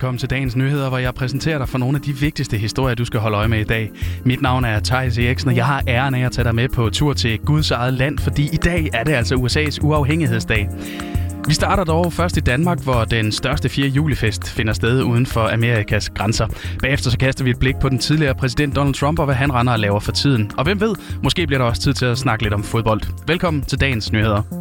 velkommen til dagens nyheder, hvor jeg præsenterer dig for nogle af de vigtigste historier, du skal holde øje med i dag. Mit navn er Thijs Eriksen, og jeg har æren af at tage dig med på tur til Guds eget land, fordi i dag er det altså USA's uafhængighedsdag. Vi starter dog først i Danmark, hvor den største 4. julifest finder sted uden for Amerikas grænser. Bagefter så kaster vi et blik på den tidligere præsident Donald Trump og hvad han render og laver for tiden. Og hvem ved, måske bliver der også tid til at snakke lidt om fodbold. Velkommen til dagens nyheder.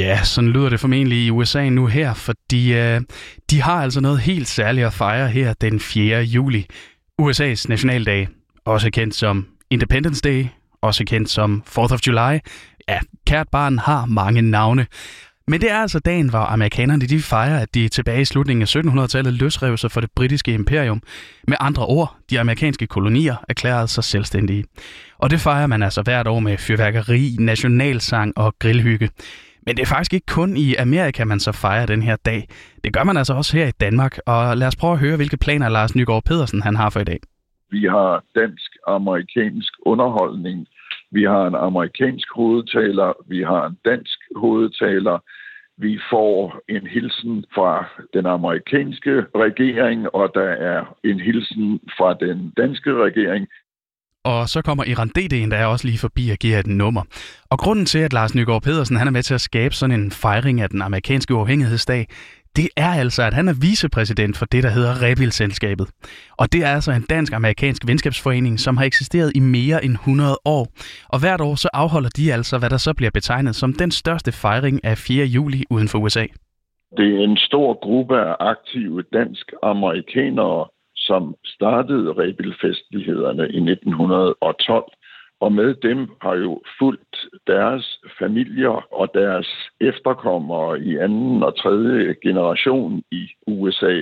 Ja, sådan lyder det formentlig i USA nu her, fordi øh, de har altså noget helt særligt at fejre her den 4. juli. USA's nationaldag, også kendt som Independence Day, også kendt som 4th of July. Ja, kært barn har mange navne. Men det er altså dagen, hvor amerikanerne de fejrer, at de tilbage i slutningen af 1700-tallet løsrev sig for det britiske imperium. Med andre ord, de amerikanske kolonier erklærede sig selvstændige. Og det fejrer man altså hvert år med fyrværkeri, nationalsang og grillhygge. Men det er faktisk ikke kun i Amerika, man så fejrer den her dag. Det gør man altså også her i Danmark. Og lad os prøve at høre, hvilke planer Lars Nygaard Pedersen han har for i dag. Vi har dansk-amerikansk underholdning. Vi har en amerikansk hovedtaler. Vi har en dansk hovedtaler. Vi får en hilsen fra den amerikanske regering, og der er en hilsen fra den danske regering. Og så kommer Iran DD'en, der er også lige forbi og giver et nummer. Og grunden til, at Lars Nygaard Pedersen han er med til at skabe sådan en fejring af den amerikanske uafhængighedsdag, det er altså, at han er vicepræsident for det, der hedder Rebil-selskabet. Og det er altså en dansk-amerikansk venskabsforening, som har eksisteret i mere end 100 år. Og hvert år så afholder de altså, hvad der så bliver betegnet som den største fejring af 4. juli uden for USA. Det er en stor gruppe af aktive dansk-amerikanere, som startede Rebelfestlighederne i 1912. Og med dem har jo fulgt deres familier og deres efterkommere i anden og tredje generation i USA.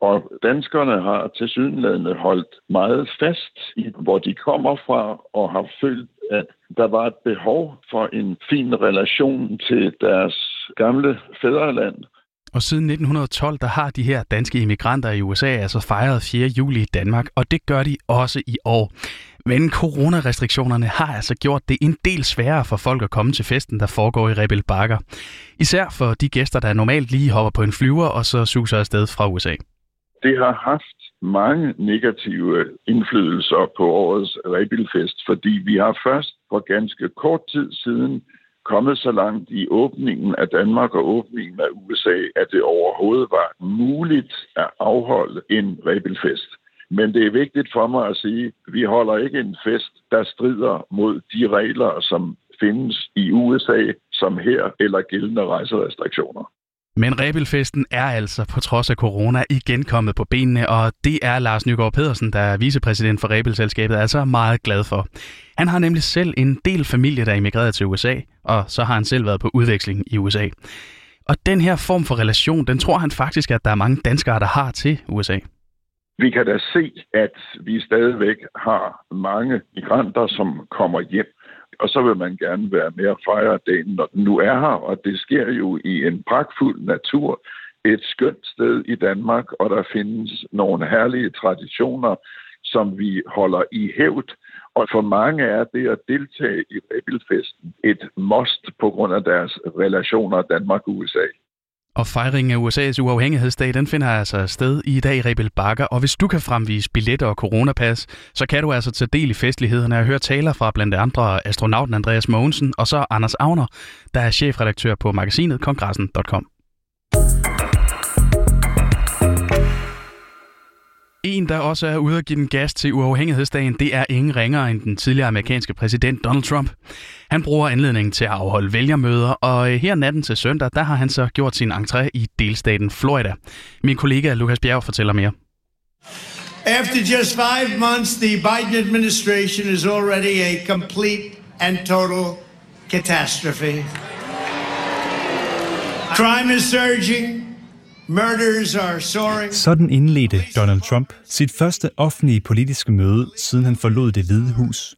Og danskerne har til sydenlandet holdt meget fast i, hvor de kommer fra, og har følt, at der var et behov for en fin relation til deres gamle fædreland. Og siden 1912, der har de her danske immigranter i USA altså fejret 4. juli i Danmark, og det gør de også i år. Men coronarestriktionerne har altså gjort det en del sværere for folk at komme til festen, der foregår i Rebel Bakker. Især for de gæster, der normalt lige hopper på en flyver og så suser afsted fra USA. Det har haft mange negative indflydelser på årets Rebelfest, fordi vi har først for ganske kort tid siden kommet så langt i åbningen af Danmark og åbningen af USA, at det overhovedet var muligt at afholde en rebelfest. Men det er vigtigt for mig at sige, at vi holder ikke en fest, der strider mod de regler, som findes i USA, som her, eller gældende rejserestriktioner. Men Rebelfesten er altså på trods af corona igen kommet på benene, og det er Lars Nygaard Pedersen, der er vicepræsident for Rebelselskabet, altså meget glad for. Han har nemlig selv en del familie, der er emigreret til USA, og så har han selv været på udveksling i USA. Og den her form for relation, den tror han faktisk, at der er mange danskere, der har til USA. Vi kan da se, at vi stadigvæk har mange migranter, som kommer hjem og så vil man gerne være med at fejre dagen, når den nu er her, og det sker jo i en pragtfuld natur, et skønt sted i Danmark, og der findes nogle herlige traditioner, som vi holder i hævd. Og for mange er det at deltage i Rebelfesten et must på grund af deres relationer Danmark-USA. Og fejringen af USA's uafhængighedsdag, den finder altså sted i dag i Rebel Bakker. Og hvis du kan fremvise billetter og coronapas, så kan du altså tage del i festlighederne og høre taler fra blandt andre astronauten Andreas Mogensen og så Anders Agner, der er chefredaktør på magasinet kongressen.com. En, der også er ude at give den gas til uafhængighedsdagen, det er ingen ringere end den tidligere amerikanske præsident Donald Trump. Han bruger anledningen til at afholde vælgermøder, og øh, her natten til søndag, der har han så gjort sin entré i delstaten Florida. Min kollega Lukas Bjerg fortæller mere. After just five months, the Biden administration is already a complete and total catastrophe. Crime is surging, sådan indledte Donald Trump sit første offentlige politiske møde, siden han forlod det hvide hus.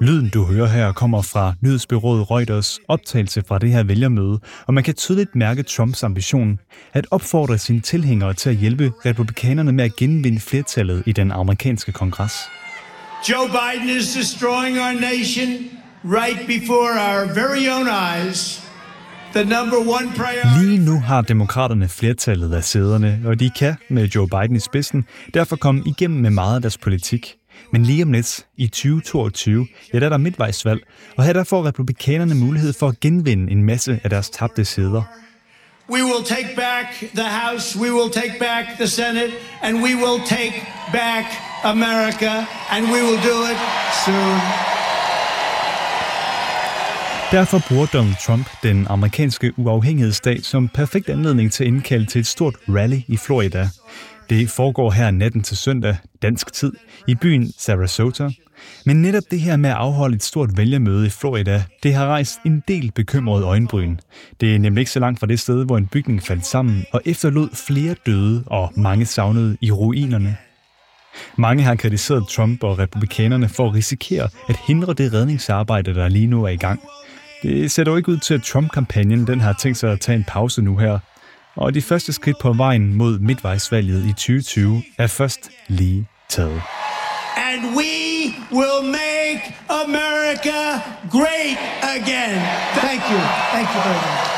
Lyden, du hører her, kommer fra nyhedsbyrået Reuters optagelse fra det her vælgermøde, og man kan tydeligt mærke Trumps ambition at opfordre sine tilhængere til at hjælpe republikanerne med at genvinde flertallet i den amerikanske kongres. Joe Biden is destroying our nation right before our very own eyes. Lige nu har demokraterne flertallet af sæderne, og de kan med Joe Biden i spidsen derfor komme igennem med meget af deres politik. Men lige om lidt, i 2022, ja, der er der midtvejsvalg, og her der får republikanerne mulighed for at genvinde en masse af deres tabte sæder. We will take back the House, we will take back the Senate, and we will take back America, and we will do it soon. Derfor bruger Donald Trump den amerikanske uafhængighedsdag som perfekt anledning til at indkalde til et stort rally i Florida. Det foregår her natten til søndag, dansk tid, i byen Sarasota. Men netop det her med at afholde et stort vælgermøde i Florida, det har rejst en del bekymrede øjenbryn. Det er nemlig ikke så langt fra det sted, hvor en bygning faldt sammen og efterlod flere døde og mange savnede i ruinerne. Mange har kritiseret Trump og republikanerne for at risikere at hindre det redningsarbejde, der lige nu er i gang. Det ser dog ikke ud til, at Trump-kampagnen den har tænkt sig at tage en pause nu her. Og de første skridt på vejen mod midtvejsvalget i 2020 er først lige taget. And we will make America great again. Thank you. Thank you very much.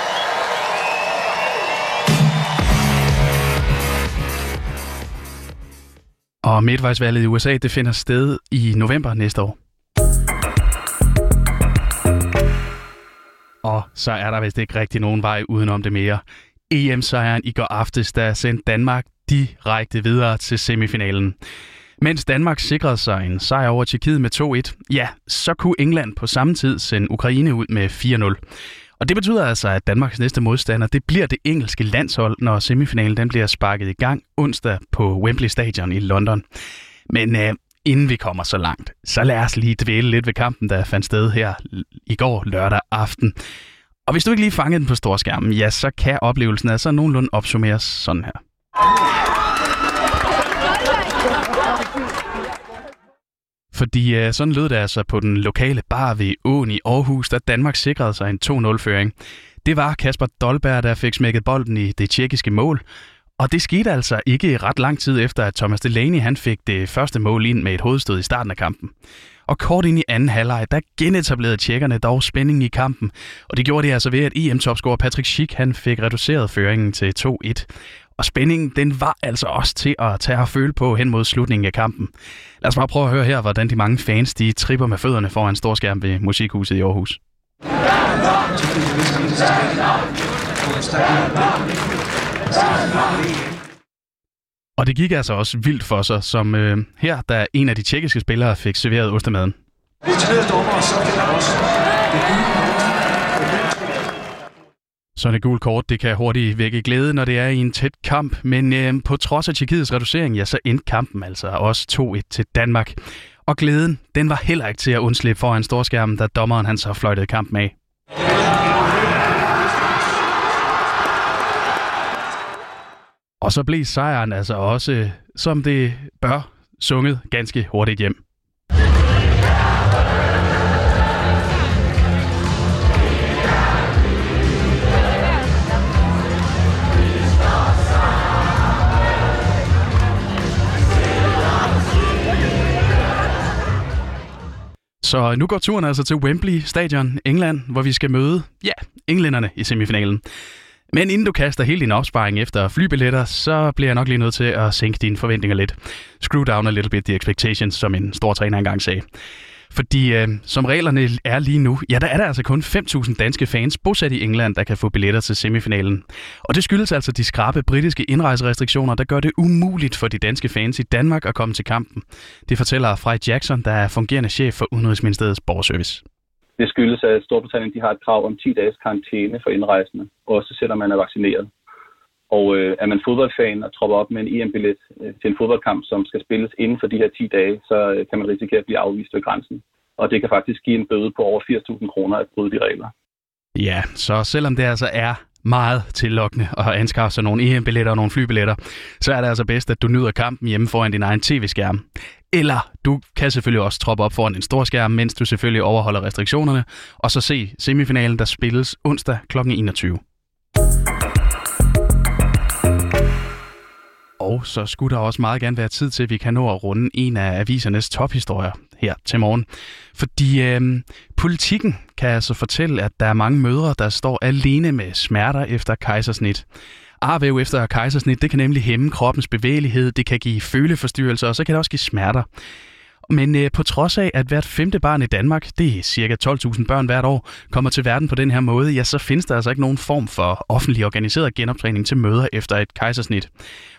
Og midtvejsvalget i USA, det finder sted i november næste år. Og så er der vist ikke rigtig nogen vej udenom det mere. EM-sejren i går aftes, der sendte Danmark direkte videre til semifinalen. Mens Danmark sikrede sig en sejr over Tjekkiet med 2-1, ja, så kunne England på samme tid sende Ukraine ud med 4-0. Og det betyder altså, at Danmarks næste modstander, det bliver det engelske landshold, når semifinalen den bliver sparket i gang onsdag på Wembley Stadion i London. Men øh, inden vi kommer så langt, så lad os lige dvæle lidt ved kampen, der fandt sted her i går lørdag aften. Og hvis du ikke lige fangede den på storskærmen, ja, så kan oplevelsen altså nogenlunde opsummeres sådan her. Fordi øh, sådan lød det altså på den lokale bar ved Åen i Aarhus, da Danmark sikrede sig en 2-0-føring. Det var Kasper Dolberg, der fik smækket bolden i det tjekkiske mål. Og det skete altså ikke ret lang tid efter, at Thomas Delaney han fik det første mål ind med et hovedstød i starten af kampen. Og kort ind i anden halvleg, der genetablerede tjekkerne dog spændingen i kampen. Og det gjorde de altså ved, at EM-topscorer Patrick Schick han fik reduceret føringen til 2-1. Og spændingen, den var altså også til at tage og føle på hen mod slutningen af kampen. Lad os bare prøve at høre her, hvordan de mange fans de tripper med fødderne foran storskærm ved Musikhuset i Aarhus. Og det gik altså også vildt for sig, som øh, her, da en af de tjekkiske spillere fik serveret ostemaden. Vi er dommer, så kan også så det gule kort, det kan hurtigt vække glæde, når det er i en tæt kamp. Men øh, på trods af Tjekkiets reducering, ja, så endte kampen altså også 2-1 til Danmark. Og glæden, den var heller ikke til at undslippe foran storskærmen, da dommeren han så fløjtede kampen af. Og så blev sejren altså også, som det bør, sunget ganske hurtigt hjem. Så nu går turen altså til Wembley Stadion, England, hvor vi skal møde, ja, englænderne i semifinalen. Men inden du kaster hele din opsparing efter flybilletter, så bliver jeg nok lige nødt til at sænke dine forventninger lidt. Screw down a little bit the expectations, som en stor træner engang sagde. Fordi øh, som reglerne er lige nu, ja, der er der altså kun 5.000 danske fans bosat i England, der kan få billetter til semifinalen. Og det skyldes altså de skrabe britiske indrejserestriktioner, der gør det umuligt for de danske fans i Danmark at komme til kampen. Det fortæller Frej Jackson, der er fungerende chef for Udenrigsministeriets borgerservice. Det skyldes, at Storbritannien de har et krav om 10 dages karantæne for indrejsende, også selvom man er vaccineret. Og øh, er man fodboldfan og tropper op med en EM-billet øh, til en fodboldkamp, som skal spilles inden for de her 10 dage, så øh, kan man risikere at blive afvist ved grænsen. Og det kan faktisk give en bøde på over 80.000 kroner at bryde de regler. Ja, så selvom det altså er meget tillokkende at anskaffe sig nogle EM-billetter og nogle flybilletter, så er det altså bedst, at du nyder kampen hjemme foran din egen tv-skærm. Eller du kan selvfølgelig også troppe op foran en stor skærm, mens du selvfølgelig overholder restriktionerne, og så se semifinalen, der spilles onsdag kl. 21. Og så skulle der også meget gerne være tid til, at vi kan nå at runde en af avisernes tophistorier her til morgen. Fordi øh, politikken kan altså fortælle, at der er mange mødre, der står alene med smerter efter kejsersnit. Arvæv efter kejsersnit, det kan nemlig hæmme kroppens bevægelighed, det kan give føleforstyrrelser, og så kan det også give smerter. Men øh, på trods af, at hvert femte barn i Danmark, det er cirka 12.000 børn hvert år, kommer til verden på den her måde, ja, så findes der altså ikke nogen form for offentlig organiseret genoptræning til møder efter et kejsersnit.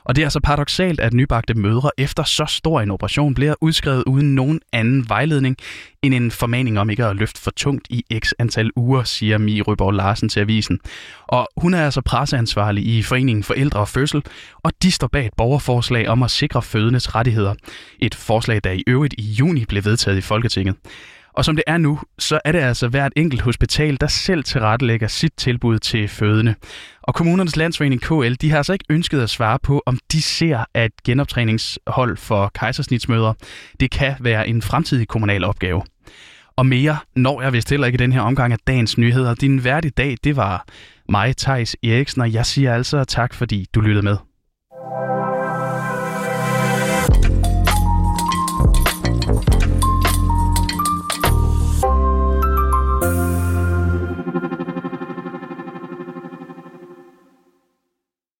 Og det er altså paradoxalt, at nybagte mødre efter så stor en operation bliver udskrevet uden nogen anden vejledning end en formaning om ikke at løfte for tungt i x antal uger, siger Mi Røborg Larsen til avisen. Og hun er altså presseansvarlig i Foreningen Forældre og Fødsel, og de står bag et borgerforslag om at sikre fødendes rettigheder. Et forslag, der i øvrigt i juni blev vedtaget i Folketinget. Og som det er nu, så er det altså hvert enkelt hospital, der selv tilrettelægger sit tilbud til fødende. Og kommunernes landsforening KL, de har altså ikke ønsket at svare på, om de ser, at genoptræningshold for kejsersnitsmøder, det kan være en fremtidig kommunal opgave. Og mere når jeg vist heller ikke i den her omgang af dagens nyheder. Din værdige dag, det var mig, Tejs Eriksen, og jeg siger altså tak, fordi du lyttede med.